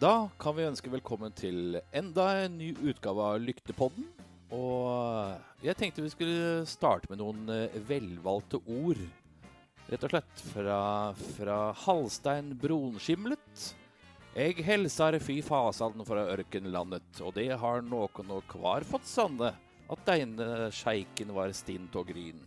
Da kan vi ønske velkommen til enda en ny utgave av Lyktepodden. Og jeg tenkte vi skulle starte med noen eh, velvalgte ord. Rett og slett fra, fra Halstein Bronskimlet. Eg helsar fy fasan fra ørkenlandet, og det har noen og kvar fått sanne, at deine sjeiken var stint og gryn.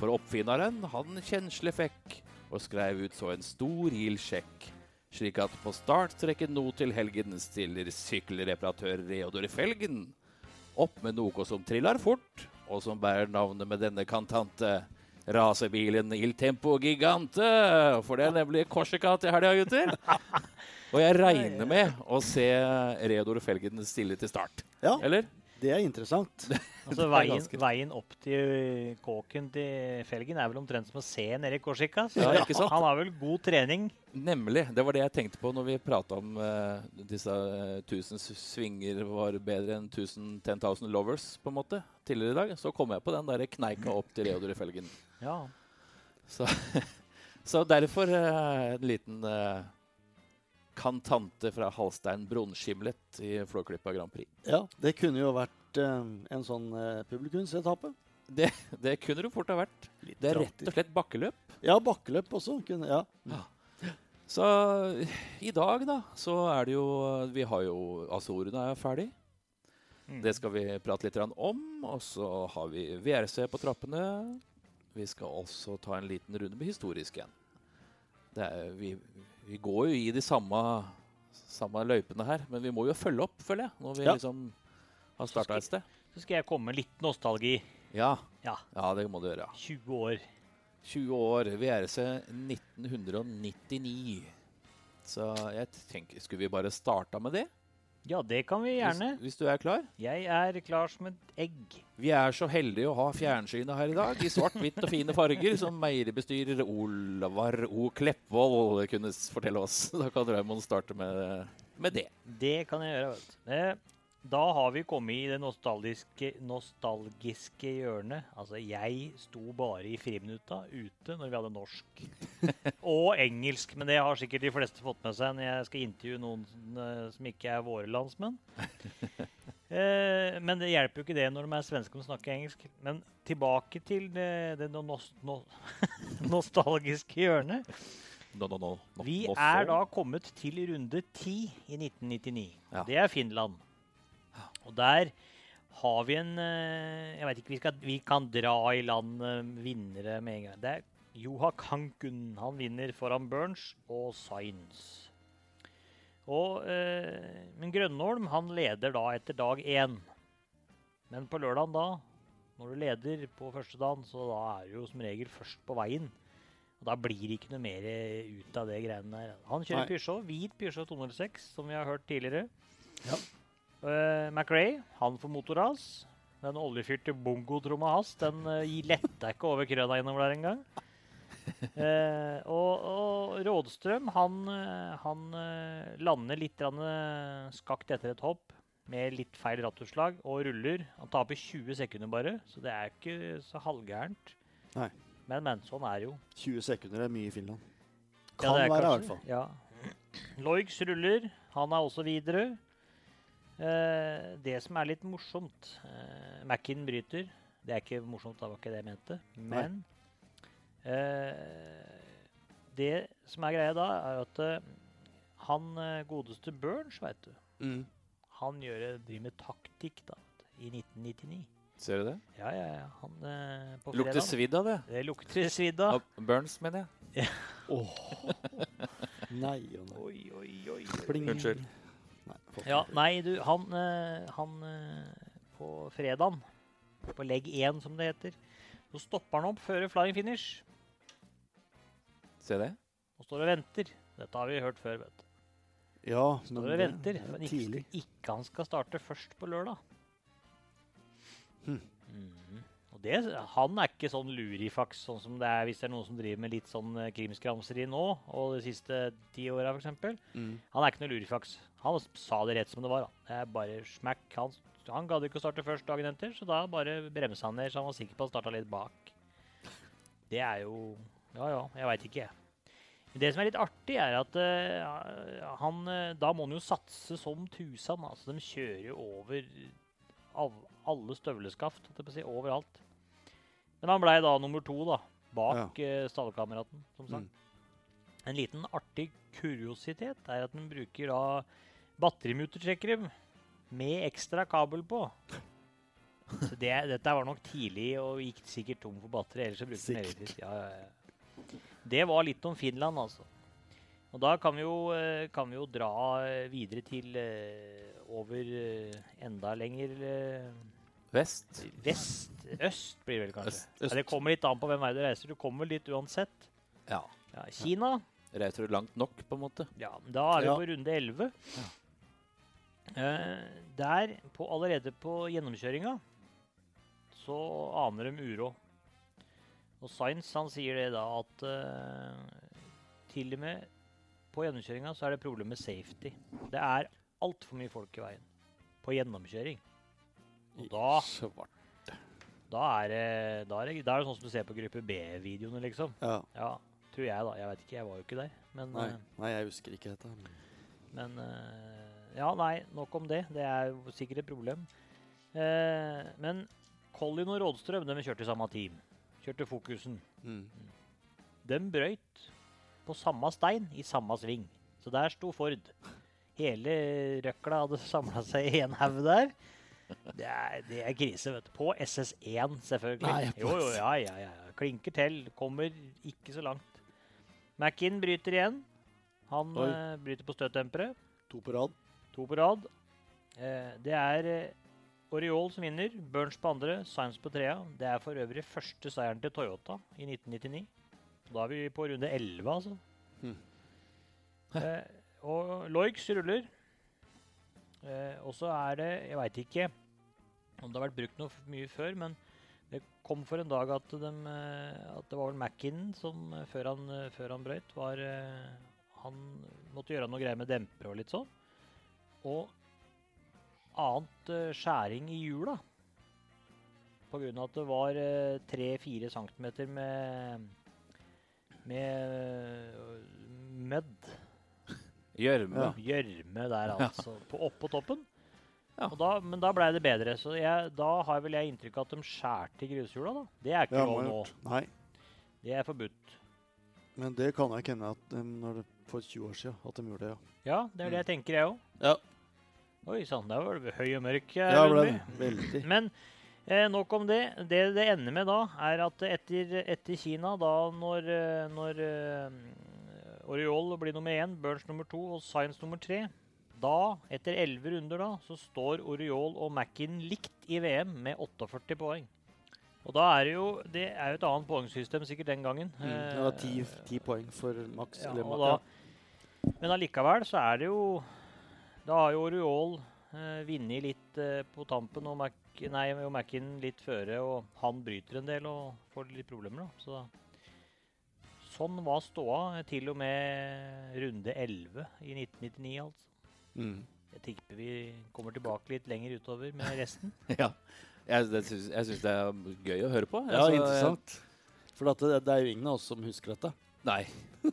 For oppfinneren han kjensle fikk, og skreiv ut så en stor gild sjekk slik at på starttrekket nå til helgen stiller sykkelreparatør Reodor Felgen opp med noe som triller fort, og som bærer navnet med denne kantante. Rasebilen Il Tempo Gigante. For det er nemlig Korsika til helga, gutter. Og jeg regner med å se Reodor Felgen stille til start. Ja, Eller? Det er interessant. Altså er veien, ganske- veien opp til kåken til Felgen er vel omtrent som å se nede i Korsika. Så Ja, han har vel god trening. Nemlig. Det var det jeg tenkte på når vi prata om uh, disse 1000 uh, svinger var bedre enn 1000 10,000 lovers, på en måte, tidligere i dag. Så kom jeg på den der kneika opp til Reodor i felgen. Ja. Så, så derfor uh, en liten eh, kantante fra Halstein Bronskimlet i Flåklypa Grand Prix. Ja, Det kunne jo vært eh, en sånn eh, publikumsetappe. Det, det kunne det fort ha vært. Litt Det er rett og slett bakkeløp. Ja, bakkeløp også. Kunne, ja. Så i dag, da, så er det jo Vi har jo Azorene er ferdig. Mm. Det skal vi prate litt om. Og så har vi VRC på trappene. Vi skal også ta en liten runde med historisk igjen. Det er, vi, vi går jo i de samme, samme løypene her, men vi må jo følge opp, føler jeg. Når vi Ja. liksom har starta et sted. Så skal jeg komme med litt nostalgi. Ja, Ja, ja, det må du gjøre. 20 år. 20 år, VRC 1999. Så jeg tenker, skulle vi bare starta med det? Ja, det kan vi gjerne. Hvis, hvis du er klar? Jeg er klar som et egg. Vi er så heldige å ha fjernsynet her i dag, i svart, hvitt og fine farger, som meierbestyrer Olavar O. Kleppvold kunne fortelle oss. Da kan Raymond starte med, med det. Det kan jeg gjøre, vet du. Da har vi kommet i det nostalgiske, nostalgiske hjørnet. Altså, jeg sto bare i friminutta ute når vi hadde norsk. Og engelsk, men det har sikkert de fleste fått med seg når jeg skal intervjue noen eh, som ikke er våre landsmenn. Eh, men det hjelper jo ikke det når de er svenske og snakker engelsk. Men tilbake til det, det no, no, nostalgiske hjørnet. No, no, Vi er da kommet til runde ti i 1999. Ja. Det er Finland. Og der har vi en eh, Jeg vet ikke, vi, skal, vi kan dra i land eh, vinnere med en gang. Det er Joha Kankun. Han vinner foran Burns og Sainz. Og, eh, men Grønholm han leder da etter dag én. Men på lørdagen da, når du leder på første dagen, så da er du jo som regel først på veien. Og da blir det ikke noe mer ut av det greiene der. Han kjører. Peugeot, hvit Peugeot 206, som vi har hørt tidligere. Ja. Uh, McRae, han får motorras. Den oljefyrte bongotromma hans, den uh, letta ikke over krøna innover der engang. Uh, og, og Rådstrøm, han, eh, han uh, lander litt eh, skakt etter et hopp med litt feil rattutslag og ruller. Han taper 20 sekunder bare, så det er ikke så halvgærent. Nei. Men, men. Sånn er det jo. 20 sekunder er mye i Finland. Ja, Kan det er være, i hvert fall. Ja. Loigs ruller. Han er også videre. Eh, det som er litt morsomt eh, Mackin bryter. Det er ikke morsomt, det var ikke det jeg mente. Men uh, det som er greia da, er jo at han godeste Burns, veit du, Mm. han gjør, driver med taktikk da, i 1999. Ser du det? Ja, ja, ja. Han, eh, på Lukter svidd av det. Det lukter svidd av. Burns, mener jeg. Åh. Nei og nei. Oi, oi, oi. Unnskyld. Nei, Ja, nei, du, han, eh, han eh, På fredagen, på legg 1 som det heter, så stopper han opp før flying finish Se det. og står og venter. Dette har vi hørt før, vet du. ja Står og det venter. er For ikke, ikke han skal starte først på lørdag. Hm. Mhm. Og det, han er ikke sånn lurifaks, sånn som det er hvis det er noen som driver med litt sånn eh, krimskramseri nå, og de siste ti åra f.eks. Mm. Han er ikke noe lurifaks. Han sa det rett som det var. Han. Det er bare smack. Han, han gadd ikke å starte først dagen etter, så da bare bremsa han ned, så han var sikker på at han starta litt bak. Det er jo Ja ja, jeg veit ikke, jeg. Det som er litt artig, er at uh, han, eh, da må han jo satse som tusen. Altså, de kjører jo over av alle støvleskaft, å si, overalt. Men han blei da nummer to, da, bak ja. stallkameraten, som sagt. Mm. En liten artig kuriositet er at han bruker da batterimutertrekkere med ekstra kabel på. Så det, dette var nok tidlig og gikk sikkert tom for batteri. ellers så brukte den elektrisk. Ja, ja, ja. Det var litt om Finland, altså. Og da kan vi jo, eh, kan vi jo dra eh, videre til uh, over enda lenger Vest? Vest. Øst blir det vel kanskje. Øst, øst. Det kommer litt an på hvem vei du reiser. Du kommer litt uansett. Ja. ja Kina. Reiser du langt nok, på en måte? Ja, da er vi på runde 11. Ja. Der, på, allerede på gjennomkjøringa, så aner de uråd. Og Science han sier det da at uh, til og med på gjennomkjøringa så er det problem med safety. Det er altfor mye folk i veien på gjennomkjøring. Og da da er, det, da, er det, da er det sånn som du ser på gruppe B-videoene, liksom. Ja. ja. Tror jeg, da. Jeg vet ikke, jeg var jo ikke der. Men, nei, uh, nei, jeg husker ikke dette. Men uh, Ja, nei, nok om det. Det er jo sikkert et problem. men Collin og Rådstrøm de kjørte i samme team kjørte Fokusen. Mm. De brøyt på samme stein i samme sving. Så der sto Ford. Hele røkla hadde samla seg i en haug der. Det er, det er, krise, vet du. På SS1, selvfølgelig. Nei, jo, jo, ja, ja, ja. Klinker til. Kommer ikke så langt. Mac-in bryter igjen. Han uh, bryter på støttemperet. To på rad. To på rad. Uh, det er uh, Oriol som vinner, Burns på andre, Science på trea. Det er for øvrig første seieren til Toyota i 1999. Da er vi på runde 11, altså. Hmm. Eh, og Loix ruller. Eh, og så er det Jeg veit ikke om det har vært brukt noe mye før, men det kom for en dag at, de, eh, at det var vel Mackin som eh, før han, eh, før han brøyt, var Han måtte gjøre noe greier med demper og litt sånn. Og annet uh, skjæring i hjula. Pga. at det var uh, eh, 3-4 cm med med uh, mødd. Gjørme. Gjørme der, altså. På, oppå toppen. Ja. Da, men da blei det bedre. Så jeg, da har vel jeg inntrykk av at de skjærte grushjula. da. Det er ikke lov nå. Nei. Det er forbudt. Men det kan jeg kjenne at um, når det, for 20 år siden at de gjorde det, ja. Ja, det er det jeg tenker, jeg òg. Ja. Oi sann, der var det høy og mørk. Ja, ble det. Veldig. Men eh, nok om det. Det det ender med da, er at etter, etter Kina, da når, eh, når uh, Oriol blir nummer én, Burns nummer to og Science nummer tre da, etter elleve runder, da, så står Oriol og Mackin likt i VM med 48 poeng. Og da er det jo Det er jo et annet poengsystem sikkert den gangen. Mm, det var ti, poeng for maks. Ja, da, men allikevel så er det jo da har jo Oriol eh, vunnet litt eh, på tampen, og, Mac, nei, og Mackin litt føre. Og han bryter en del og får litt problemer, da. Så, sånn var ståa til og med runde 11 i 1999, altså. Mm. Jeg tipper vi kommer tilbake litt lenger utover med resten. ja. Jeg, det syns, jeg syns det er gøy å høre på. Ja, altså, interessant. For det, det, er jo ingen av oss som husker dette. Nei.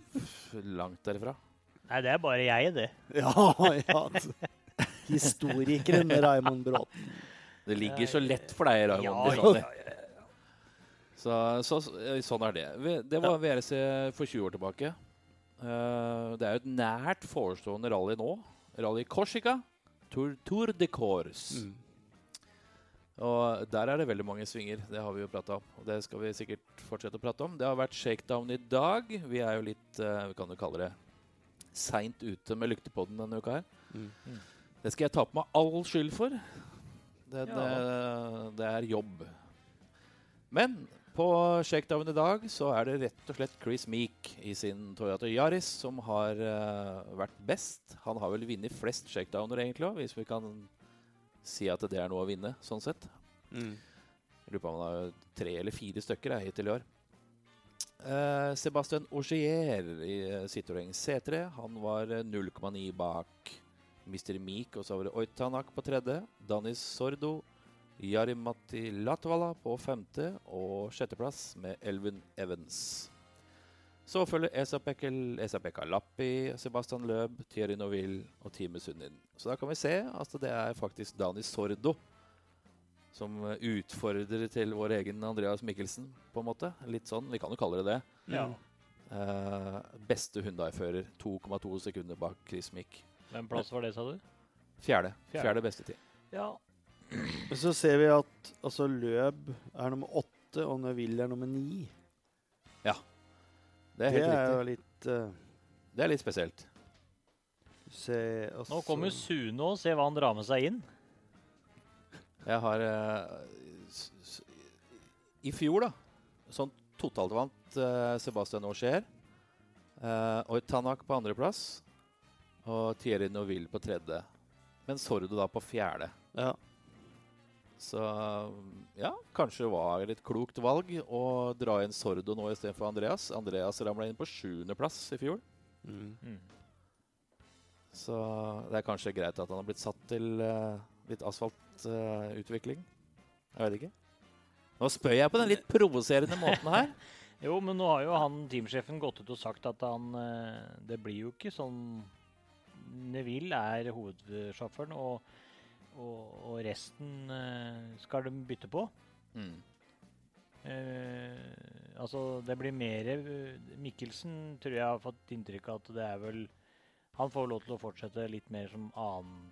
Langt derifra. Nei, det er bare jeg, det. Ja, ja. Historikeren Raymond Bråten. Det ligger så lett for deg, Raymond. Ja, ja, ja, så, så, sånn er det. Det var VRC for 20 år tilbake. Uh, det er jo et nært forestående rally nå. Rally Korsika. Tour, Tour de Cours. Mm. Og der er det veldig mange svinger. Det har vi jo prata om. Og det skal vi sikkert fortsette å prate om. Det har vært shakedown i dag. Vi er jo litt uh, Vi kan jo kalle det seint ute med lyktepodden denne uka her. Mm. mm. Det skal jeg ta på meg all skyld for. Det, ja. det, det er jobb. Men på shakedown i dag så er det rett og slett Chris Meek i sin Toyota Yaris som har uh, vært best. Han har vel vunnet flest shakedowner, egentlig òg, hvis vi kan si at det er noe å vinne, sånn sett. Mm. Jeg lurer på om han har tre eller fire stykker hittil i år. Uh, Sebastian Augier i Citroën C3. Han var 0,9 eh, bak Mr. Meek, og så var det Oitanak på tredje. Danis Sordo, Jarimati Latvala på femte og sjetteplass med Elvin Evans. Så følger Esa-Pekka Lappi, Sebastian Løb, Thierry Noville og teamet Sunnin. Så da kan vi se at det er faktisk Dani Sordo som eh, utfordrer til vår egen Andreas Mikkelsen, på en måte. Litt sånn, vi kan jo kalle det det. Ja. Uh, beste Hyundai-fører. 2,2 sekunder bak Chris Mick. Hvem plass var det, sa du? Fjerde. Fjerde. Fjerde beste tid. Ja. Så ser vi at altså, Løb er nummer åtte, og Neville er nummer ni. Det er Det er er jo litt uh, Det er litt spesielt. Se, altså, Nå kommer Sune og ser hva han drar med seg inn. Jeg har eh, s s I fjor, da, sånn totalt vant eh, Sebastian Aucher. Uh, og Tanak på andreplass. Og Thierry Noville på tredje. Men Sordo da på fjerde. Ja. Så ja, kanskje det var et litt klokt valg å dra inn Sordo nå istedenfor Andreas. Andreas ramla inn på sjuendeplass i fjor. Mm. Mm. Så det er kanskje greit at han har blitt satt til eh, litt asfaltutvikling. jeg vet ikke. Nå spør jeg på den litt provoserende måten her. Jo, men nå har jo han teamsjefen gått ut og sagt at han eh, Det blir jo ikke sånn Neville er hovedsjåføren, og, og, og resten eh, skal de bytte på. Mm. Eh, altså, det blir mer Mikkelsen tror jeg har fått inntrykk av at det er vel Han får lov til å fortsette litt mer som annen,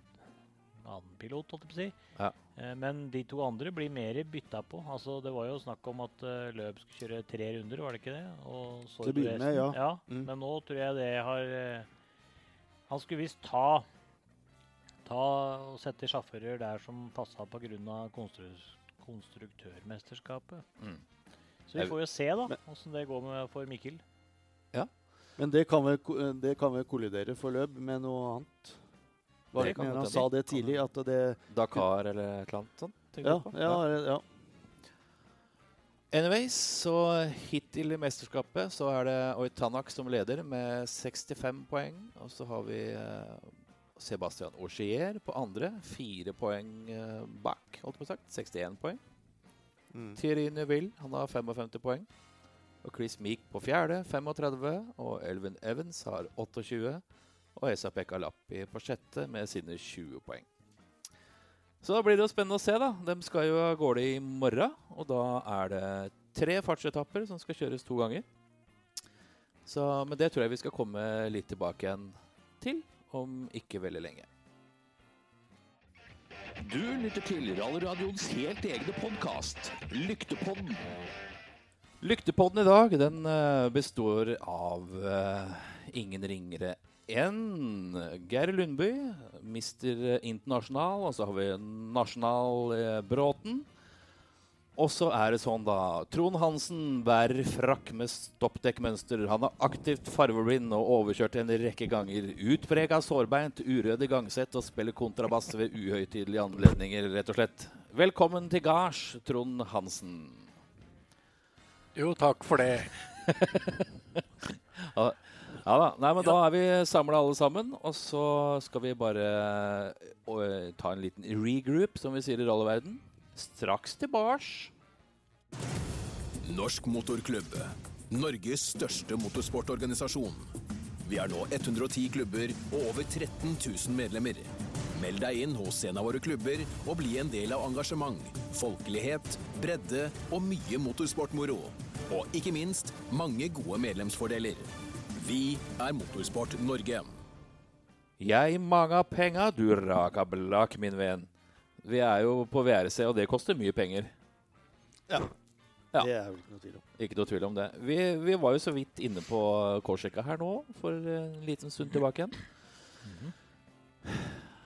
annen pilot, holdt jeg på å si. Ja. Eh, men de to andre blir mer bytta på. Altså, det var jo snakk om at uh, Løp skulle kjøre tre runder, var det ikke det? Og så Til å begynne med, ja. ja. Mm. Men nå tror jeg det har eh, Han skulle visst ta Ta og sette sjåfører der som passa pga. Konstru konstruktørmesterskapet. Mm. Så vi får jo se da, åssen det går med for Mikkel. Ja, Men det kan, vel, det kan vel kollidere for Løb med noe annet? Var Det ikke han sa det tidlig, at det Dakar eller et eller annet sånt? Ja, ja, ja. Anyways, så hittil i mesterskapet så er det Oitanak som leder med 65 poeng. Og så har vi eh, Sebastian Augier på andre, fire poeng eh, bak, holdt på sagt. 61 poeng. Mm. Thierry Neville, han har 55 poeng. Og Chris Meek på fjerde, 35. Og Elvin Evans har 28. Og Esa-Pekka Lappi på sjette med sine 20 poeng. Så da blir det jo spennende å se, da. De skal jo av gårde i morgen. Og da er det tre fartsetapper som skal kjøres to ganger. Så, men det tror jeg vi skal komme litt tilbake igjen til om ikke veldig lenge. Du lytter til Rallradioens helt egne podkast, Lyktepodden. Lyktepodden i dag den eh, består av uh, ingen ringere enn Geir Lundby, mister Internasjonal, og så har vi Nasjonal eh, Bråten. Og så er det sånn, da. Trond Hansen bærer frakk med stoppdekkmønster. Han er aktivt farveblind og overkjørt en rekke ganger. Utprega sårbeint, urøde gangsett og spiller kontrabass ved uhøytidelige anledninger, rett og slett. Velkommen til gards, Trond Hansen. Jo, takk for det. Ja, ja da. Nei, men da er vi samla alle sammen. Og så skal vi bare uh, ta en liten regroup, som vi sier i rallyverden. Straks tilbake. Norsk Motorklubb. Norges største motorsportorganisasjon. Vi er nå 110 klubber og over 13 000 medlemmer. Meld deg inn hos en av våre klubber og bli en del av engasjement, folkelighet, bredde og mye motorsportmoro. Og ikke minst mange gode medlemsfordeler. Vi er Motorsport Norge. Jeg manga penga, du rakablak, min venn. Vi er jo på VRC, og det koster mye penger. Ja. Det er vel ikke noe tvil om. Ikke noe tvil om det. Vi, vi var jo så vidt inne på Korsika her nå, for en liten stund tilbake igjen.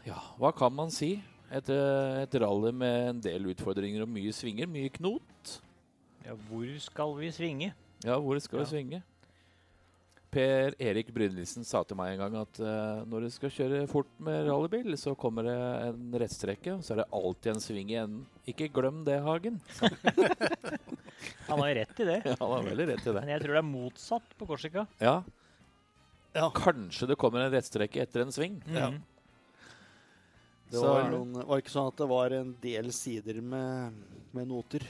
Ja, hva kan man si? Et, et rally med en del utfordringer og mye svinger, mye knot. Ja, hvor skal vi svinge? Ja, hvor skal vi svinge? Per Erik Brynildsen sa til meg en gang at uh, når du skal kjøre fort med rallybil, så kommer det en rettstrekke, og så er det alltid en sving i enden. Ikke glem det, Hagen. Han har jo rett i det. Ja, han har veldig rett i det. Men jeg tror det er motsatt på Korsika. Ja, Ja. kanskje det kommer en rettstrekke etter en sving. Ja. Mhm. Det var, noen, var ikke sånn at det var en del sider med, med noter.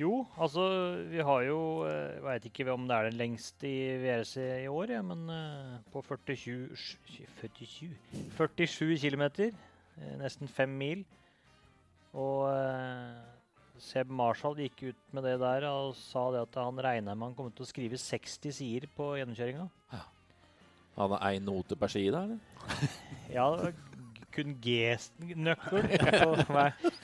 Jo, altså vi har jo Jeg veit ikke om det er den lengste i VRC i år, ja, men eh, på 47 sj- 47, 47 km. Nesten fem mil. Og eh, Seb Marshall gikk ut med det der og sa det at han regna med han kom til å skrive 60 sider på gjennomkjøringa. Han har én note per side, eller? Ja, kun G-nøkkel.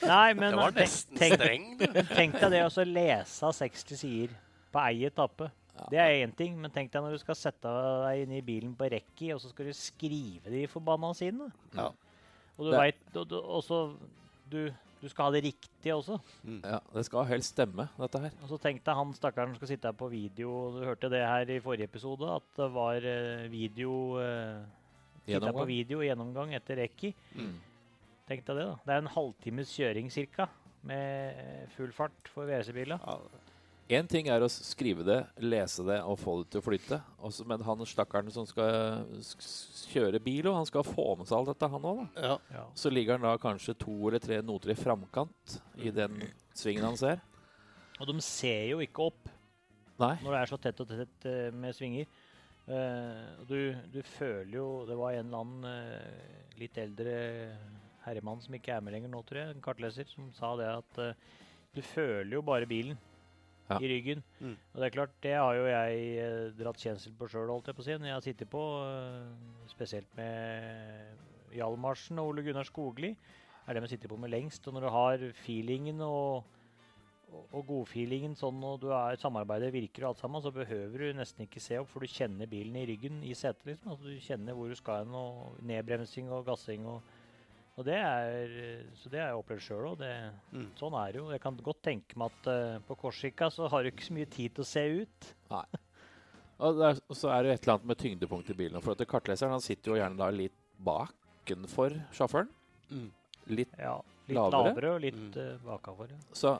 Nei, men Det var nesten tenk, streng, du. Tenk deg det å lese 60 sider på ei etappe. Det er én ting, men tenk deg når du skal sette deg inn i bilen på rekki, og så skal du skrive de forbanna sidene. Ja. Og du veit også du, du skal ha det riktige også. Ja, Det skal helst stemme, dette her. Og så tenk deg han stakkaren som skal sitte her på video. Du hørte det her i forrige episode, at det var eh, video eh, Titta på video gjennomgang etter Eki. Mm. Tenk deg det, da. Det er en halvtimes kjøring ca. Med full fart for WC-biler Ja, Én ting er å skrive det, lese det og få det til å flytte. Også, men han stakkaren som skal kjøre bil, og han skal få med seg alt dette, han òg. ja. Ja. Så ligger han da kanskje to eller tre noter i framkant i den svingen han ser. Og de ser jo ikke opp Nei. når det er så tett og tett eh, med svinger. Eh, og du, du føler jo Det var en eller annen uh, litt eldre herremann som ikke er med lenger nå, tror jeg, en kartleser, som sa det at uh, du føler jo bare bilen Ja. i ryggen. Mm. Og det er klart, det har jo jeg dratt kjensel på sjøl, holdt jeg på å si, når jeg har sittet på, spesielt med Hjalmarsen og Ole Gunnar Skogli. er det vi sitter på med lengst. Og når du har feelingen og, og, og godfeelingen sånn, når du er, samarbeidet virker og alt sammen, så behøver du nesten ikke se opp, for du kjenner bilen i ryggen i setet. liksom. Altså, du kjenner hvor du skal hen, og nedbremsing og gassing. og og det er, så det har jeg opplevd sjøl òg. Mm. Sånn er det jo. Jeg kan godt tenke meg at uh, på Korsika så har du ikke så mye tid til å se ut. Og, det er, og så er det et eller annet med tyngdepunkt i bilen. For at Kartleseren han sitter jo gjerne da litt bakenfor sjåføren. Mm. Litt, Ja, litt Lavere? lavere, og litt Mm. uh, bakafor. Ja. så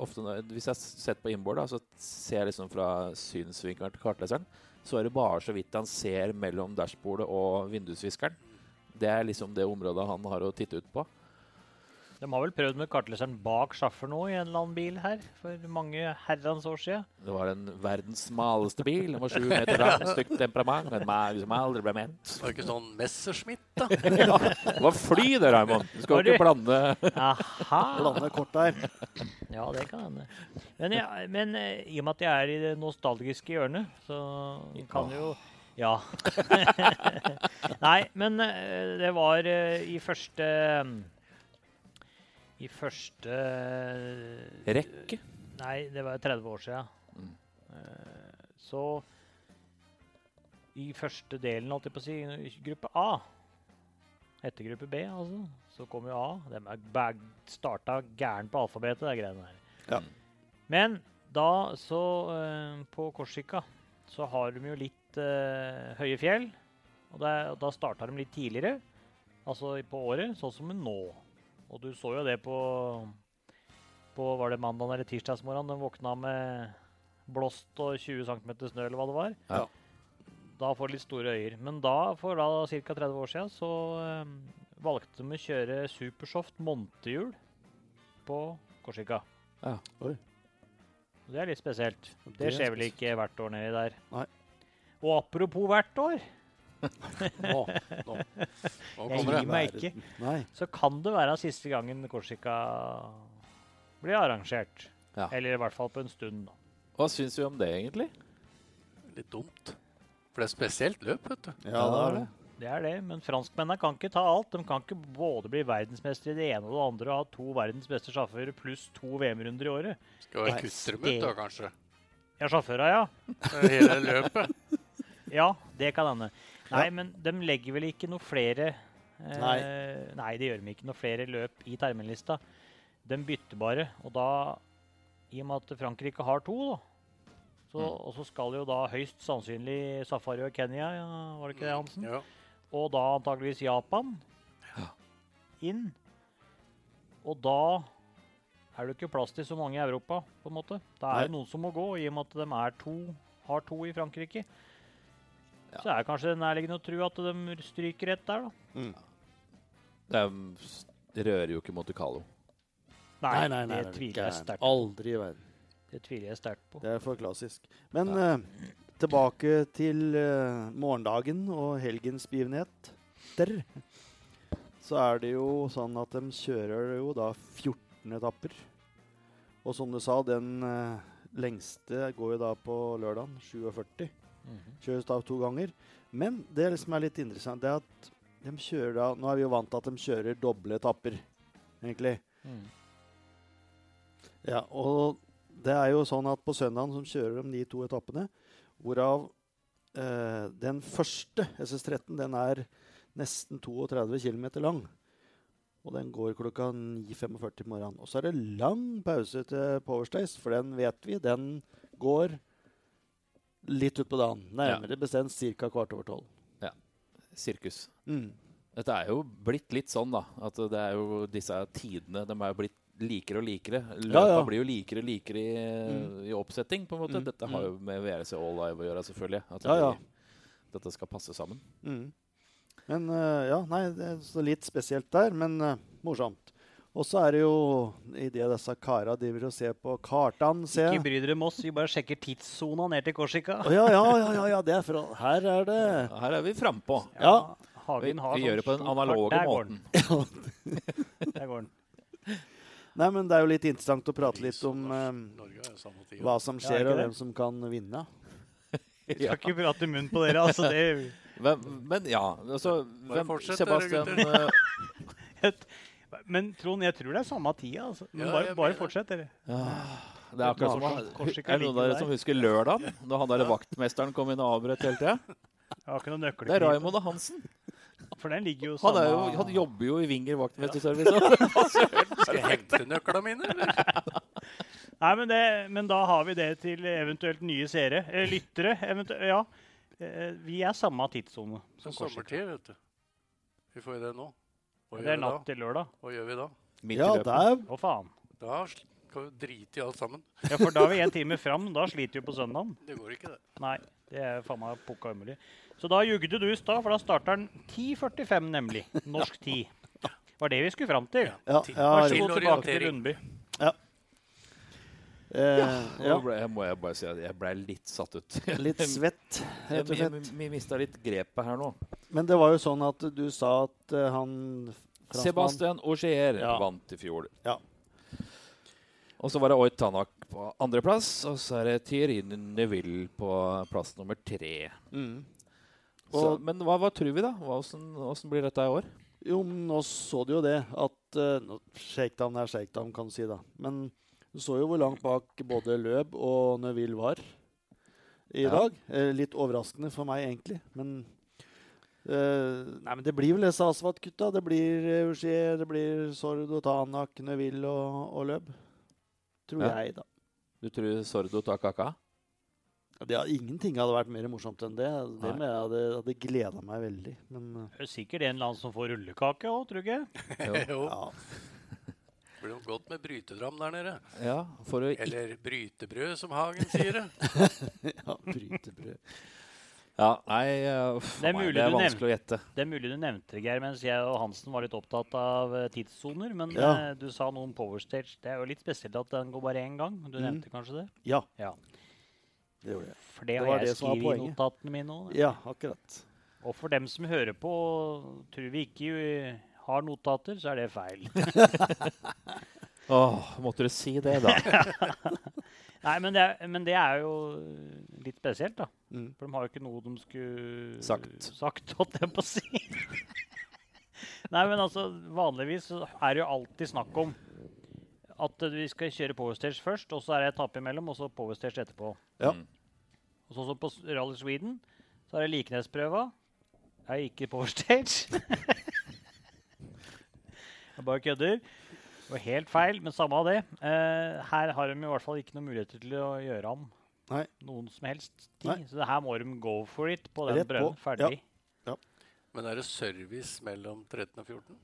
ofte når, Hvis jeg har sett på innbord, så ser jeg liksom fra synsvinkelen til kartleseren, så er det bare så vidt han ser mellom dashbordet og vindusviskeren. Det er liksom det området han har å titte ut på. De har vel prøvd med kartleseren bak sjåføren nå i en eller annen bil her for mange herrens år siden. Det var den verdens smaleste bil. Den var sju meter lang, stygt temperament, en mage som aldri ble ment. Var det ikke sånn Messerschmitt, da? Det var fly det, Raymond! Du skal Var ikke det- blande Blande kort der. Ja, det kan hende. Men, ja, men eh, i og med at jeg er i det nostalgiske hjørnet, så kan jo Ja. Nei, men eh, det var eh, i første I første rekke. Nei, det var 30 år siden. Mm. Eh, Så i første delen, holdt jeg på å si, gruppe A Etter gruppe B, altså, så kom jo A. De starta gæren på alfabetet, de greiene der. Ja. Men da, så uh, På Korsika så har de jo litt uh, høye fjell. Og, det, og da starta de litt tidligere, altså på året, sånn som nå. Og du så jo det på på var det mandag eller tirsdagsmorgen Den våkna med blåst og 20 cm snø, eller hva det var. Ja. Da får du litt store øyer. Men da, for da ca. 30 år siden, så eh, valgte de å kjøre Supersoft montehjul på Korsika. Ja. Oi. Det er litt spesielt. Det Det er skjer vel ikke hvert år nedi der. Nei. Og apropos hvert år, Nå, nå. Nå jeg gir meg ikke, Nei. så kan det være siste gangen Korsika blir arrangert. Ja. Eller i hvert fall på en stund. Hva syns vi om det, egentlig? Litt dumt. For det er spesielt løp, vet du. Ja, det er det. Det er det, men franskmennene kan ikke ta alt. De kan ikke både bli verdensmester i det ene og det andre og ha to verdens beste sjåfører pluss to VM-runder i året. Skal vi Nei, kutte dem ut, da, kanskje? Ja, sjåførene, ja. Hele løpet. Ja, det kan hende. Nei, men de legger vel ikke noe flere eh, Nei. nei, det gjør de ikke noe flere løp i terminlista. De bytter bare. Og da, i og med at Frankrike har to, da, så, Mm. og så skal jo da høyst sannsynlig Safari og Kenya, ja, var det ikke det, Hansen? Ja. Og da antageligvis Japan inn. Og da er det ikke plass til så mange i Europa, på en måte. Da er det noen som må gå, i og med at de to, har to i Frankrike. Ja. Så er det kanskje nærliggende å tro at de stryker rett der, da. Mm. Er, rører jo ikke Monte Carlo. Nei, nei, nei. det tviler jeg sterkt på. Aldri i verden. Det tviler jeg sterkt på. Det er for klassisk. Men eh, tilbake til uh, morgendagen og helgens begivenheter. Så er det jo sånn at de kjører jo da 14 etapper. Og som du sa, den uh, lengste går jo da på lørdagen, 47. Mhm. Kjøres da to ganger. Men det som er litt interessant, det er at de kjører da Nå er vi jo vant til at de kjører doble etapper, egentlig. Mm. Ja, og det er jo sånn at på søndagen så kjører de de to etappene, hvorav eh, den første, SS13, den er nesten 32 km lang. Og den går klokka 9.45 i morgenen. Og så er det lang pause til Powerstace, for den vet vi, den går litt utpå dagen. Nærmere bestemt ca. kvart over tolv. Ja. Sirkus. Mm. Dette er jo blitt litt sånn, da. At det er jo disse tidene De er jo blitt likere og likere. Løpa Ja, ja. blir jo likere og likere i, Mm. i oppsetting, på en måte. Mm, Dette har mm. jo med VRC All Live å gjøre, selvfølgelig. At Ja, ja. dette skal passe sammen. Mm. Men uh, ja, nei, det er så litt spesielt der, men uh, morsomt. Og så er det jo idet disse kara driver og ser på kartene se. Ikke bry dere med oss, vi bare sjekker tidssona ned til Korsika. Ja, ja, ja, ja, ja, det er fra Her er det Her er vi frampå. Ja. Vi, Hagen har vi sånn gjør det på den analoge Der går måten. den. Der går den. Nei, men det er jo litt interessant å prate litt om Norge- eh, hva som skjer, er og hvem som kan vinne. Skal ikke prate munn på dere, altså. Det, Hvem, men ja, altså hvem, Sebastian men Trond, jeg tror det er samme tida. Altså. Men Ja, bare, bare fortsett, dere. ja, Det er akkurat som Korsika Er det noen av dere som husker lørdagen? Da han der vaktmesteren kom inn og avbrøt hele tida? Jeg har ikke noen. Det er Raymond og Hansen. For den ligger jo Han, er jo, han jobber jo i Vinger vaktmesterservice. Ja. Skal jeg hente nøklene mine, eller? Nei, men, det, men da har vi det til eventuelt nye seere. Eh, lyttere. eventuelt. ja. Eh, vi er samme tidssone som sommertid, vet du. Vi får jo det nå. Hva Det er natt til lørdag. Hva gjør vi da? Midt i Ja, løpet. det er Å, faen. Da skal vi drite i alt sammen. Ja, for da er vi en time fram. Da sliter vi på søndagen. Det går ikke, det. Nei, det er faen meg pukka umulig. Så da jugde du i stad, for da starter den 10.45, nemlig. Norsk tid. Var det vi skulle fram til. Ja, ja, Vær så god tilbake til Rundby. Lundby. Eh, Nå ja. ble, jeg må jeg bare si at jeg ble litt satt ut. Litt svett, rett og slett. vi mista litt grepet her nå. Men det var jo sånn at du sa at uh, han Sebastian Auger Ja. vant i fjor. Ja. Og så var det Oit Tanak på andreplass, og så er det Thierry Neville på plass nummer tre. Mm. Så, men hva, hva tror vi, da? Åssen blir dette i år? Jo, nå så du jo det at uh, Shakedown er shakedown, kan du si, da. Men du så jo hvor langt bak både Løb og Neville var i Ja. dag. Eh, litt overraskende for meg, egentlig. Men eh, Nei, men det blir vel disse asfaltgutta. Det blir Ushie, det blir Sordo, Tanak, Neville og, og Løb. Tror Ja. jeg, da. Du tror Sordo tar kaka? Det, ingenting hadde vært mer morsomt enn det. Det med jeg hadde, hadde gleda meg veldig. Men eh, Det er sikkert en eller annen som får rullekake òg, tror du ikke? Jo. jo. ja. Det blir noe godt med brytedram der nede. Ja, for å Eller brytebrød, som Hagen sier det. ja brytebrød. Ja, nei, uh, uff, Det er meg, det er du vanskelig å gjette. Det er mulig du nevnte det, Geir, mens jeg og Hansen var litt opptatt av eh, tidssoner. Men Ja. eh, du sa noe om Power Stage. Det er jo litt spesielt at den går bare én gang. Du Mm. nevnte kanskje det? Ja, Ja. det gjorde jeg. For det Det har jeg det skrevet i notatene mine òg. Ja, akkurat. Og for dem som hører på, tror vi ikke eh, har notater, så er det feil. Åh, måtte du si det, da? Nei, men det, er, men det er jo litt spesielt, da. Mm. For de har jo ikke noe de skulle Sagt. sagt holdt jeg på å si. Nei, men altså, vanligvis er det jo alltid snakk om at vi skal kjøre Power Stage først, og så er det etappe imellom, og så Power Stage etterpå. Ja. Mm. Og sånn som på Rally Sweden, så er det Likenesprøva. Er ikke Power Stage. Jeg bare kødder. Det var helt feil, men samme av det. Eh, her har de i hvert fall ikke noen muligheter til å gjøre om Nei. noen som helst ting. Nei. Så det her må de go for it på den brønnen. Ferdig. Ja. Ferdig. Men er det service mellom 13 og 14?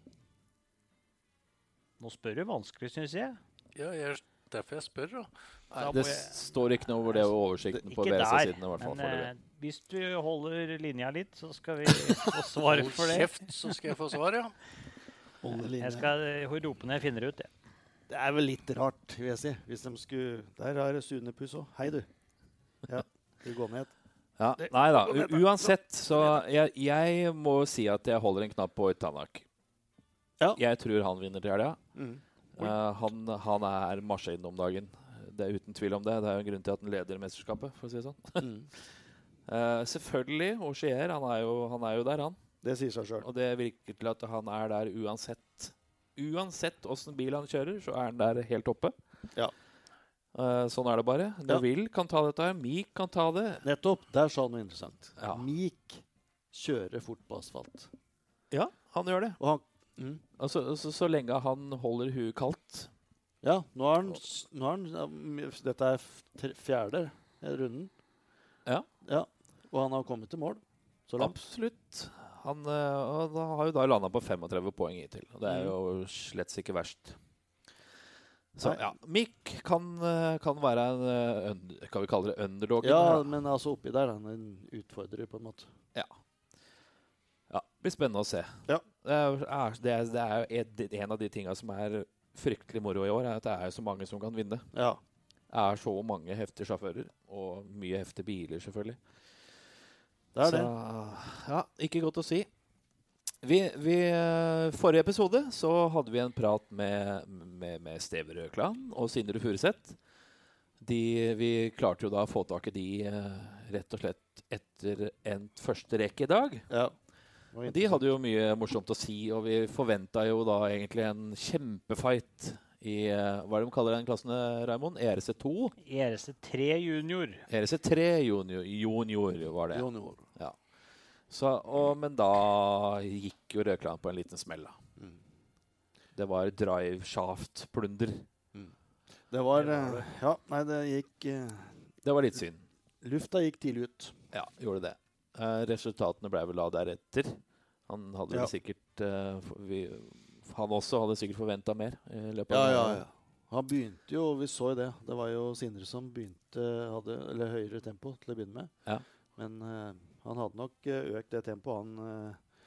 Nå spør du vanskelig, syns jeg. Ja, jeg, derfor jeg spør, da. Nei, Da det jeg- står ikke noe over det oversikten på i hvert fall men eh, hvis du holder linja litt, så skal vi få svar for det. kjeft, så skal jeg få svar, ja. Jeg skal eh, rope når jeg finner ut det. Det er vel litt rart, vil jeg si. Hvis de skulle Der er Sune Puss òg. Hei, du. Ja, du går ned. Ja, nei da. U uansett, så jeg, jeg må si at jeg holder en knapp på Itanak. Ja. Jeg tror han vinner til helga. Mm. Uh, han, han er maskinen om dagen. Det er uten tvil om det. Det er jo en grunn til at han leder mesterskapet, for å si det sånn. Mm. uh, selvfølgelig, Auchier. han, er han er jo der, han. Det sier seg sjøl. Og det virker til at han er der uansett. Uansett åssen bil han kjører, så er han der helt oppe. Ja. Uh, sånn er det bare. Ja. Neville kan ta dette, her, Meek kan ta det. Nettopp. Der sa han noe interessant. Ja. Meek kjører fort på asfalt. Ja, han gjør det. Og han mm. Altså, så, så lenge han holder huet kaldt. Ja, nå er han, nå er han ja, Dette er fjerde runden. Ja. ja. Og han har kommet til mål så langt. Absolutt. Han eh, da har jo da landa på 35 poeng hittil. Det er Mm. jo slett ikke verst. Så ja, Mick kan, eh, kan være en eh, Kan vi kalle det underdog? Ja, men altså oppi der er han en utfordrer, på en måte. Ja. ja. Blir spennende å se. Ja. Det er, er, det er, det er en av de tinga som er fryktelig moro i år, er at det er så mange som kan vinne. Ja. Det er så mange heftige sjåfører, og mye heftige biler, selvfølgelig. Det er så, det. Ja, ikke godt å si. Vi, vi, eh, forrige episode så hadde vi en prat med, med, med Steve Røkland og Sindre Furuseth. De, vi klarte jo da å få tak i de eh, rett og slett etter endt første rekke i dag. Ja. De hadde jo mye morsomt å si, og vi forventa jo da egentlig en kjempefight i eh, Hva er det de kaller den klassen, eh, Raimond? ERC2? ERC3 junior. ERC3 junior, junior var det. Junior. Ja. Så, og, men da gikk jo Røkland på en liten smell. da. Mm. Det var drive shaft-plunder. Det var Det var eh, Ja, nei, det gikk Det var litt synd. Lufta gikk tidlig ut. Ja, gjorde det. Eh, resultatene ble vel da deretter. Han hadde vel Ja. sikkert uh, vi, Han også hadde sikkert forventa mer. i løpet Ja, av ja, ja. Han begynte jo, vi så jo det. Det var jo Sindre som begynte hadde, Eller høyere tempo til å begynne med. Ja. Men uh, han hadde nok eh, økt det tempoet, han uh,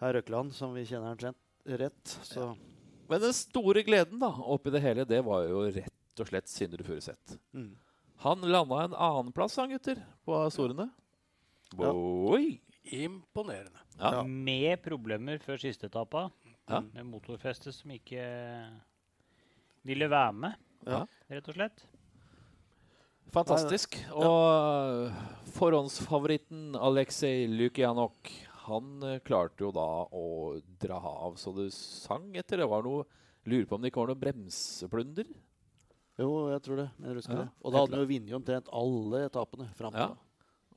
herr Røkland, som vi kjenner han rett. rett så Men den store gleden da, oppi det hele, det var jo rett og slett Sindre Furuseth. mm. Han landa en annenplass, han gutter, på Azorene. Ja. Oi! Imponerende. Ja. Ja. Med problemer før siste etappa. Ja. Med motorfeste som ikke ville være med, Ja. rett og slett. Fantastisk. Og forhåndsfavoritten Aleksej Lukjanok, han eh, klarte jo da å dra av så det sang etter. Det var noe Lurer på om det ikke var noe bremseplunder? Jo, jeg tror det. Jeg husker Ja, det. Og da hadde han jo vunnet omtrent alle etapene fram til Ja. da.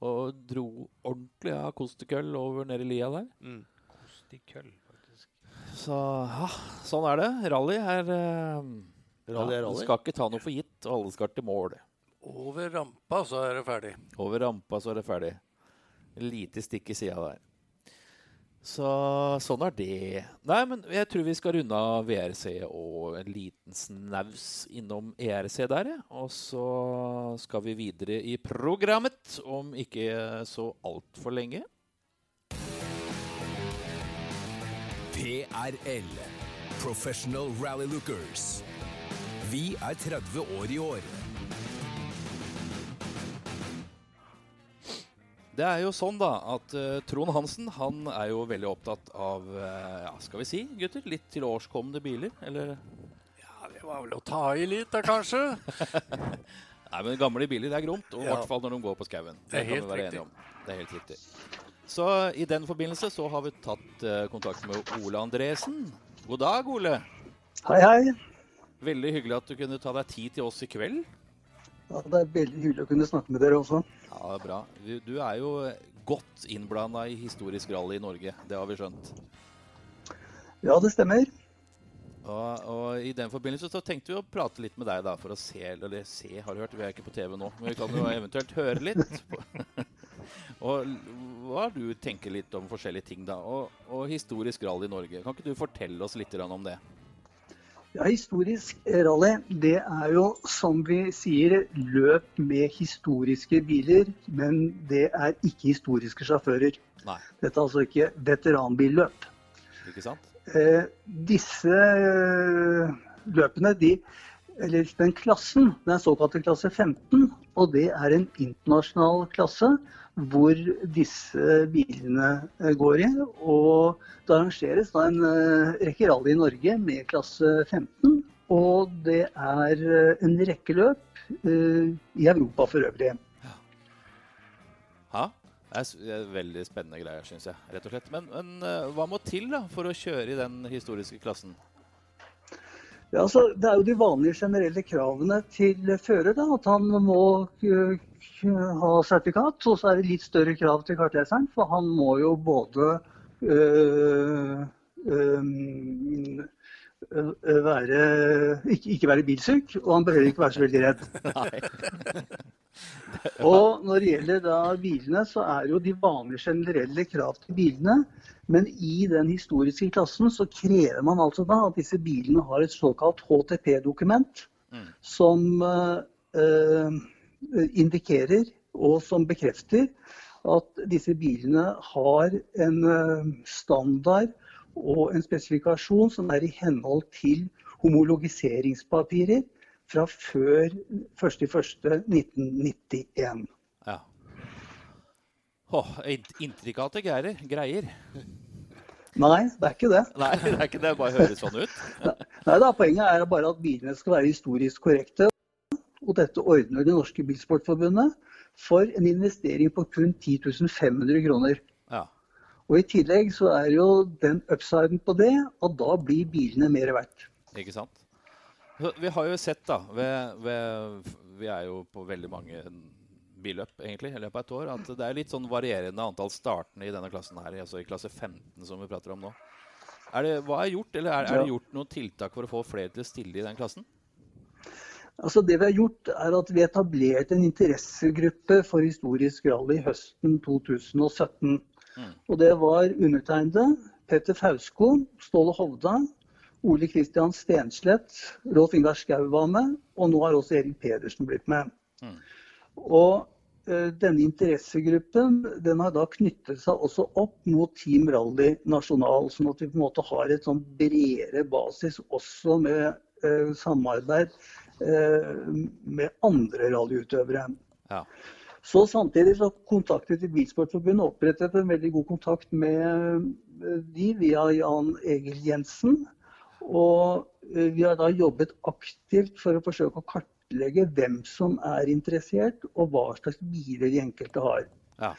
Og dro ordentlig av kostekøll over nede i lia der. Mm. Kost køll, faktisk. Så ja, sånn er det. Rally er eh, Rally er ja, rally. Du skal ikke ta noe for gitt, og alle skal til mål. Over rampa, så er det ferdig. Over rampa så er det ferdig. Lite stikk i sida der. Så sånn er det. Nei, men jeg tror vi skal runde av VRC og en liten snaus innom ERC der, ja. Og så skal vi videre i programmet om ikke så altfor lenge. PRL. Professional Rally Lookers. Vi er 30 år i år. Det er jo sånn da at uh, Trond Hansen han er jo veldig opptatt av uh, ja, skal vi si, gutter, litt tilårskomne biler. Eller Ja, det var vel å ta i litt, da, kanskje? Nei, men gamle biler det er gromt, og i Ja. hvert fall når de går på skauen. Det det, kan vi være riktig. enige om. Det er helt riktig. Så i den forbindelse så har vi tatt eh, kontakt med Ole Andresen. God dag, Ole. Hei, hei. Veldig hyggelig at du kunne ta deg tid til oss i kveld. Ja, det er veldig hyggelig å kunne snakke med dere også. Ja, det er bra. Du, du er jo godt innblanda i historisk rally i Norge. Det har vi skjønt. Ja, det stemmer. Og, og i den forbindelse så tenkte vi å prate litt med deg da, for å se Eller se, har du hørt? Vi er ikke på TV nå, men vi kan jo eventuelt høre litt. og hva du tenker litt om forskjellige ting, da. Og, og historisk rally i Norge. Kan ikke du fortelle oss litt om det? Ja, Historisk rally det er jo, som vi sier, løp med historiske biler. Men det er ikke historiske sjåfører. Nei, Dette er altså ikke veteranbilløp. ikke sant? Eh, disse eh, løpene, de, eller den klassen, den såkalte klasse 15, og det er en internasjonal klasse hvor disse bilene eh, går i. Og det arrangeres da en eh, rekke rally i Norge med klasse 15. Og det er eh, en rekke løp i Europa for øvrig. Ja, det er veldig spennende greier, syns jeg. rett og slett. Men, men hva må til da for å kjøre i den historiske klassen? Ja, altså, det er jo de vanlige generelle kravene til fører. At han må ha sertifikat. Og så er det litt større krav til kartleseren, for han må jo både øh, øh, være, ikke, ikke være bilsyk, og han bør ikke være så veldig redd. Og når det gjelder da bilene, så er jo de vanlige generelle krav til bilene. Men i den historiske klassen så krever man altså da at disse bilene har et såkalt HTP-dokument Mm. som eh, eh, indikerer og som bekrefter at disse bilene har en eh, standard og en spesifikasjon som er i henhold til homologiseringspapirer fra før 1.1.1991. Ja. Oh, intrikate greier. greier. Nei, det er ikke det. Nei, det er ikke det. Bare høres sånn ut. Nei, da, Poenget er bare at bilene skal være historisk korrekte. Og dette ordner Det norske Bilsportforbundet for en investering på kun 10 500 kroner. Ja. Og I tillegg så er jo den upsiden på det at da blir bilene mer verdt. Ikke sant? Vi har jo sett, da ved, ved, Vi er jo på veldig mange billøp egentlig, i løpet av et år, at det er litt sånn varierende antall startende i denne klassen her, altså i klasse 15 som vi prater om nå. Er det, hva er gjort, eller er, er det gjort noen tiltak for å få flere til å stille i den klassen? Altså Det vi har gjort, er at vi etablerte en interessegruppe for historisk rally høsten 2017. Mm. Og det var undertegnede, Petter Fausko, Ståle Hovda, Ole Kristian Stenslett, Rolf Ingar Schou var med, og nå har også Erik Pedersen blitt med. Mm. Og eh, denne interessegruppen den har da knyttet seg også opp mot Team Rally Nasjonal, sånn at vi på en måte har et sånn bredere basis også med eh, samarbeid med andre rallyutøvere. Ja. Så Samtidig så kontaktet vi Bilsportforbundet og opprettet en veldig god kontakt med eh, de via Jan Egil Jensen. Og eh, vi har da jobbet aktivt for å forsøke å kartlegge hvem som er interessert, og hva slags biler de enkelte har. Ja.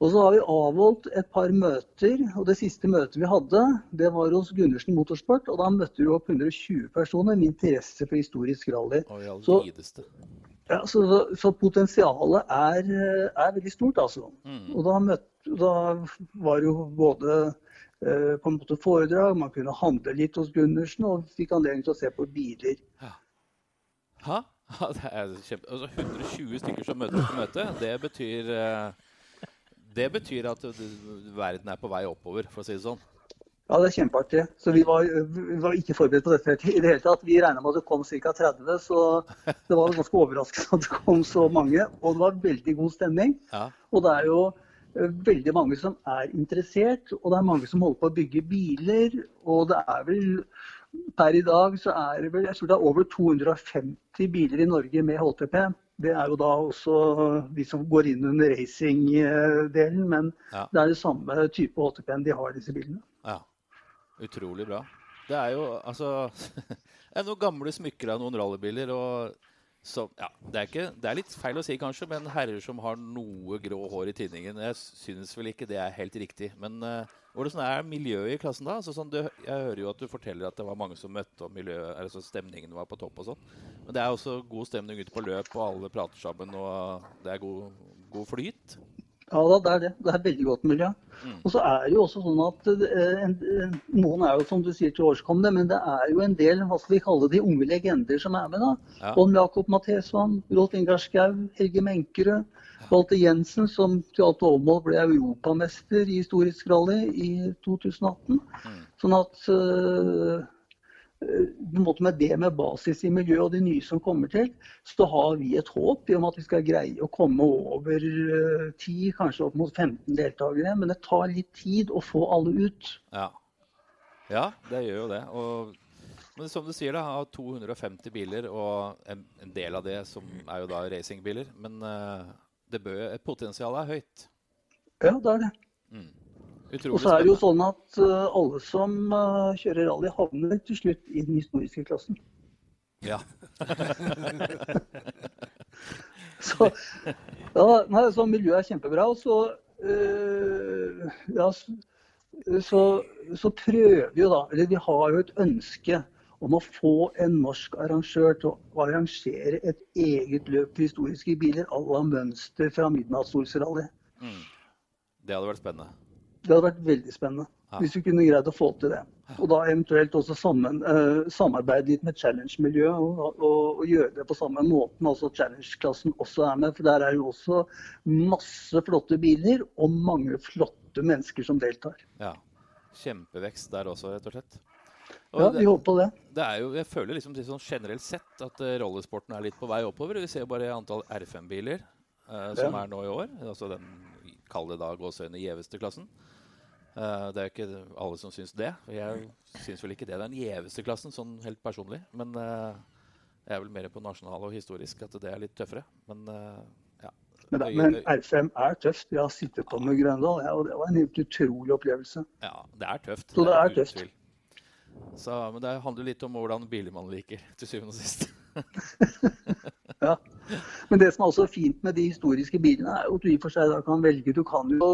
Og så har vi avholdt et par møter, og det siste møtet vi hadde, det var hos Gundersen Motorsport. Og da møtte vi opp 120 personer med interesse for historisk rally. Så- Ja, så, så potensialet er, eh, er veldig stort, altså. Mm. Og da, møtte, da var det jo både eh, på en måte foredrag, man kunne handle litt hos Gundersen, og fikk anledning til å se på biler. Hæ? Ja, det er kjempe... Altså 120 stykker som møter på møte, det betyr eh, Det betyr at verden er på vei oppover, for å si det sånn. Ja, det er kjempeartig. Så vi var, vi var ikke forberedt på dette i det hele tatt. Vi regna med at det kom ca. 30, så det var ganske overraskende at det kom så mange. Og det var veldig god stemning. Ja. Og det er jo eh, veldig mange som er interessert, og det er mange som holder på å bygge biler. Og det er vel per i dag så er det vel jeg tror det er over 250 biler i Norge med HTP. Det er jo da også de som går inn under racing-delen, men Ja. det er det samme type HTP-en de har, disse bilene. Ja. Utrolig bra. Det er jo altså Det er noen gamle smykker av noen rallybiler. og så, ja, det, er ikke, det er litt feil å si, kanskje, men herrer som har noe grå hår i tinningen Jeg syns vel ikke det er helt riktig. Men uh, hvordan er miljøet i klassen da? Altså, sånn, du, jeg hører jo at du forteller at det var mange som møtte, og miljø, altså, stemningen var på topp og sånn. Men det er også god stemning ute på løp, og alle prater sammen, og det er god, god flyt. Ja, da, det er det. Det er veldig godt miljø. Mm. Og så er det jo også sånn at eh, en, en, Noen er jo som du sier til årskommende, men det er jo en del hva skal vi kalle de unge legender som er med. da. Ja. Om Jakob Mathesvann, Rolf Ingar Schou, Helge Menkerød. Walter Jensen, som til alt overmål ble europamester i historisk rally i 2018. Mm. Sånn at eh, eh, på en måte med det med basis i miljøet og de nye som kommer til, så har vi et håp om at vi skal greie å komme over eh, 10, kanskje opp mot 15 deltakere. Men det tar litt tid å få alle ut. Ja. ja, det gjør jo det. Og Men som du sier, da, av 250 biler, og en, en del av det som er jo da racingbiler Men eh, det bør, potensialet er høyt. Ja, det er det. Mm. Og så er det jo sånn at eh, alle som eh, kjører rally, havner til slutt i den historiske klassen. Ja. Så, ja, nei, så miljøet er kjempebra. Og så, eh, ja, så, så, så prøver vi jo da, eller vi har jo et ønske om å få en norsk arrangør til å arrangere et eget løp for historiske biler à la mønster fra Midnattssolsrally. Mm. Det hadde vært spennende. Det hadde vært veldig spennende Ja. hvis vi kunne greid å få til det. Og da eventuelt også sammen, uh, samarbeide litt med challenge-miljøet og, og, og gjøre det på samme måten. Altså challenge-klassen også er med, for der er jo også masse flotte biler og mange flotte mennesker som deltar. Ja. Kjempevekst der også, rett og slett. Og Ja, det, vi håper på det. det er jo, jeg føler liksom sånn generelt sett at uh, rollesporten er litt på vei oppover. Vi ser bare antall R5-biler uh, som Ja. er nå i år. Altså den, kall det da gåseøyne gjeveste klassen. Eh, det er jo ikke alle som syns det. Jeg syns vel ikke det Det er den gjeveste klassen, sånn helt personlig. Men uh, jeg er vel mer på nasjonal og historisk at det er litt tøffere. Men uh, ja. Men, da, men R5 er tøft. Jeg har sittet på med Grøndal, og det var en helt utrolig opplevelse. Ja, det er tøft. Så det er tøft. tvil. Så, men det handler litt om hvordan biler man liker, til syvende og sist. Ja. Men det som er også fint med de historiske bilene, er at du i og for seg kan velge. Du kan jo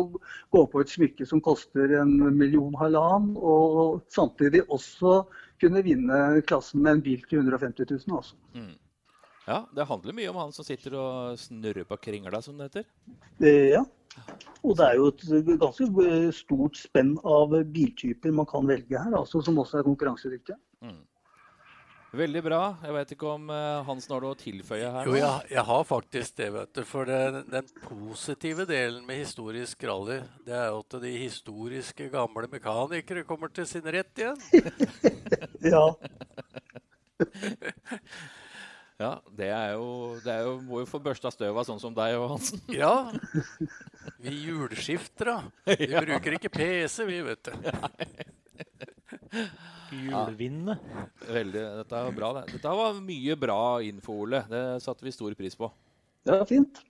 gå på et smykke som koster en million halvannen, og samtidig også kunne vinne klassen med en bil til 150 000. Også. Mm. Ja, det handler mye om han som sitter og snurrer på kringla, som det heter. Ja. Og det er jo et ganske eh, stort spenn av biltyper man kan velge her, altså, som også er konkurransedyktige. Mm. Veldig bra. Jeg vet ikke om eh, Hansen har noe å tilføye her. Jo, jeg, jeg har faktisk det, vet du. For det, den positive delen med historisk rally, det er jo at de historiske gamle mekanikere kommer til sin rett igjen. Ja. Ja, det er jo, det er jo Må jo få børsta støv av sånn som deg og Hansen. Ja. Vi hjulskifter, da. Vi bruker ikke PC, vi, vet du. Hjulvindene. Veldig, Dette var bra. det. Dette var mye bra info, Ole. Det satte vi stor pris på. ja, fint.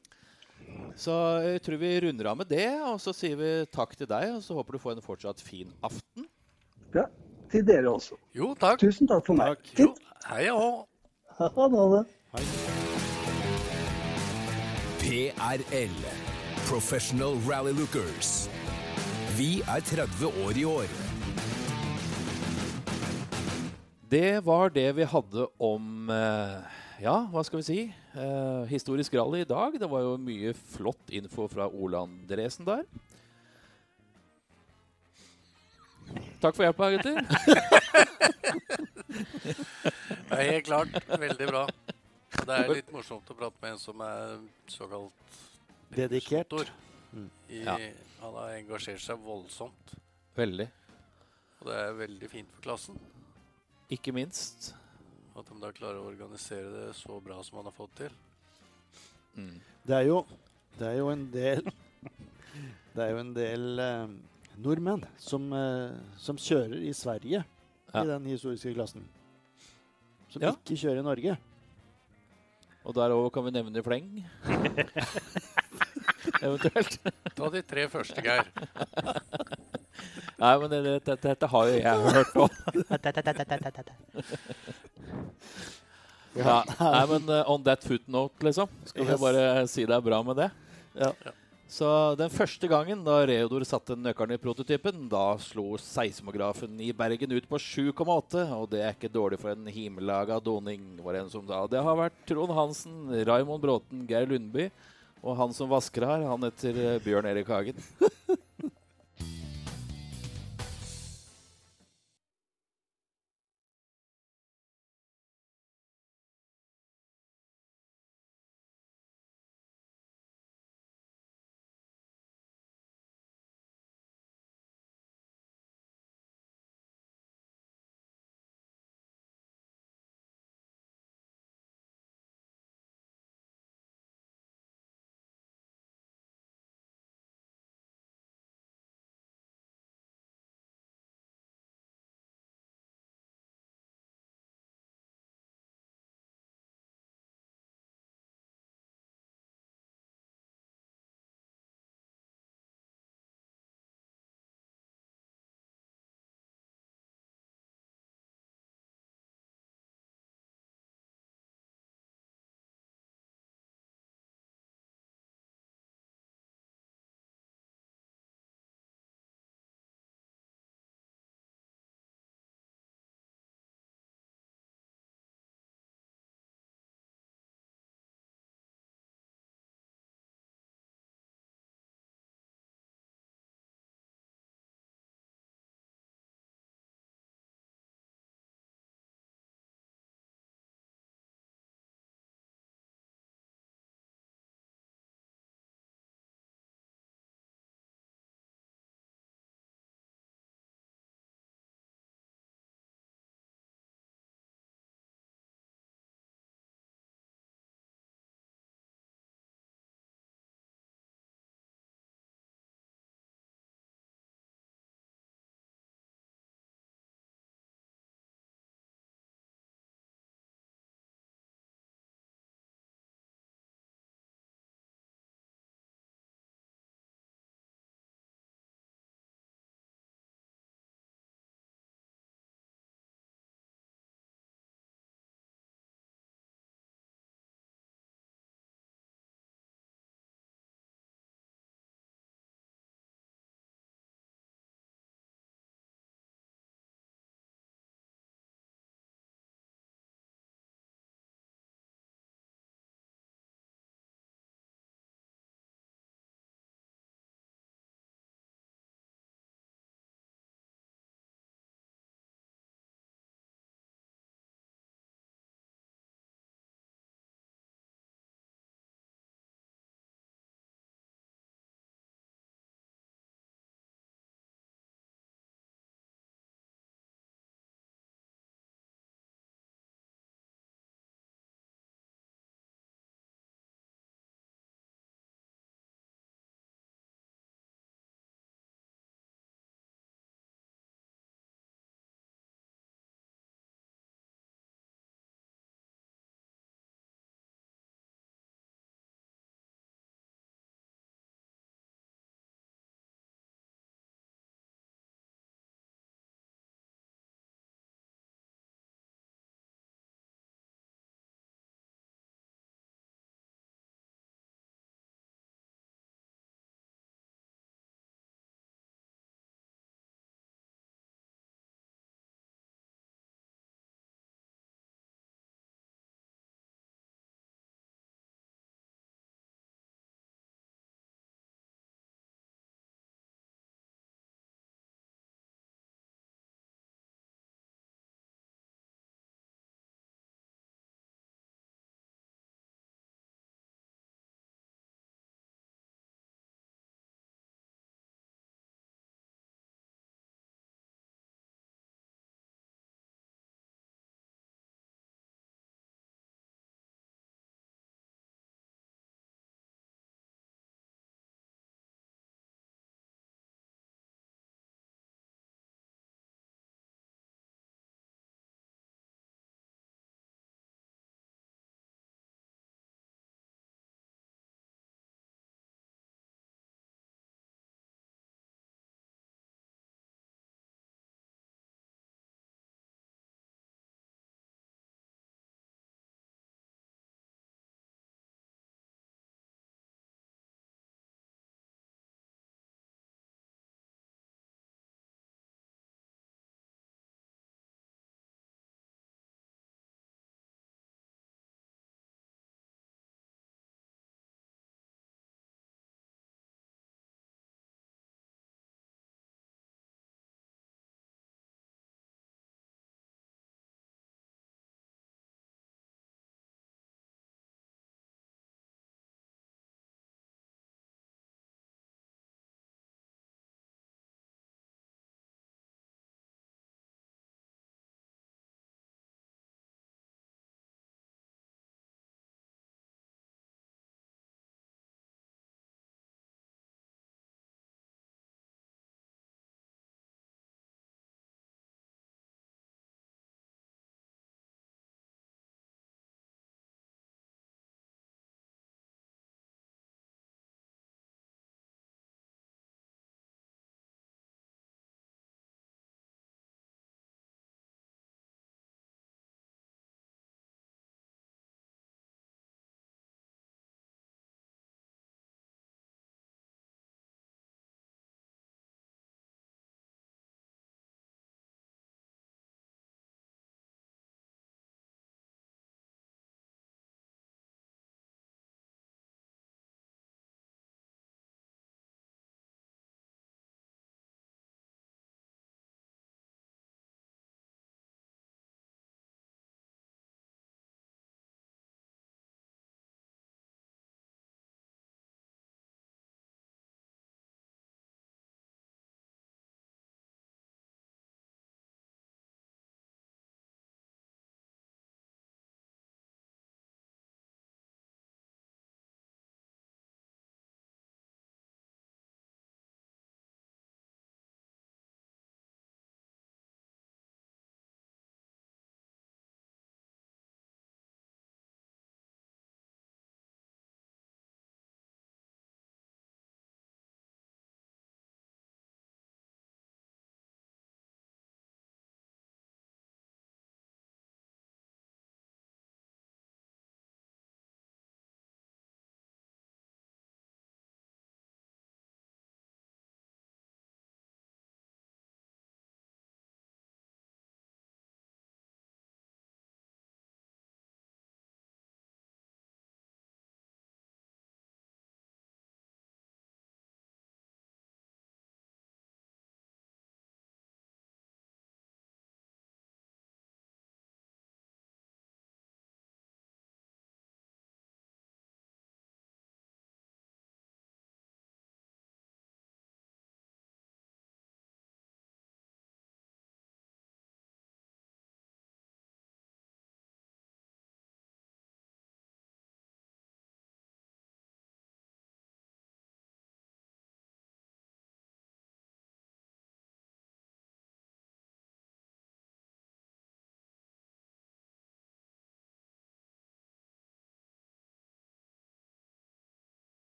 Så jeg tror vi runder av med det, og så sier vi takk til deg. Og så håper du får en fortsatt fin aften. Ja, til dere også. Jo, takk. Tusen takk for meg. Jo, Fint. hei og hå. Ha det. PRL. Professional Rally Lookers. Vi er 30 år i år. Det var det vi hadde om eh, Ja, hva skal vi si? Eh, historisk rally i dag. Det var jo mye flott info fra Ole Andresen der. Takk for hjelpa, gutter. Det er helt klart. Veldig bra. Det er litt morsomt å prate med en som er såkalt Dedikert. motor. Mm. I, Ja. Han har engasjert seg voldsomt. Veldig. Og det er veldig fint for klassen. Ikke minst. At de da klarer å organisere det så bra som han har fått til. Mm. Det er jo, det er jo en del Det er jo en del eh, nordmenn som, eh, som kjører i Sverige Ja. i den historiske klassen. Som Ja. ikke kjører i Norge. Og der òg kan vi nevne fleng. Eventuelt. Ta de tre første, Geir. Nei, men det- det- dette, har jo jeg hørt òg. Ja. Nei, men eh, on that footnote, liksom. Skal vi bare si det er bra med det? Ja. Så den første gangen da Reodor satte nøkkelen i prototypen, da slo seismografen i Bergen ut på 7,8. Og det er ikke dårlig for en himmellaga doning, var det en som sa. Det har vært Trond Hansen, Raymond Bråten, Geir Lundby. Og han som vasker her, han heter eh, Bjørn Erik Hagen.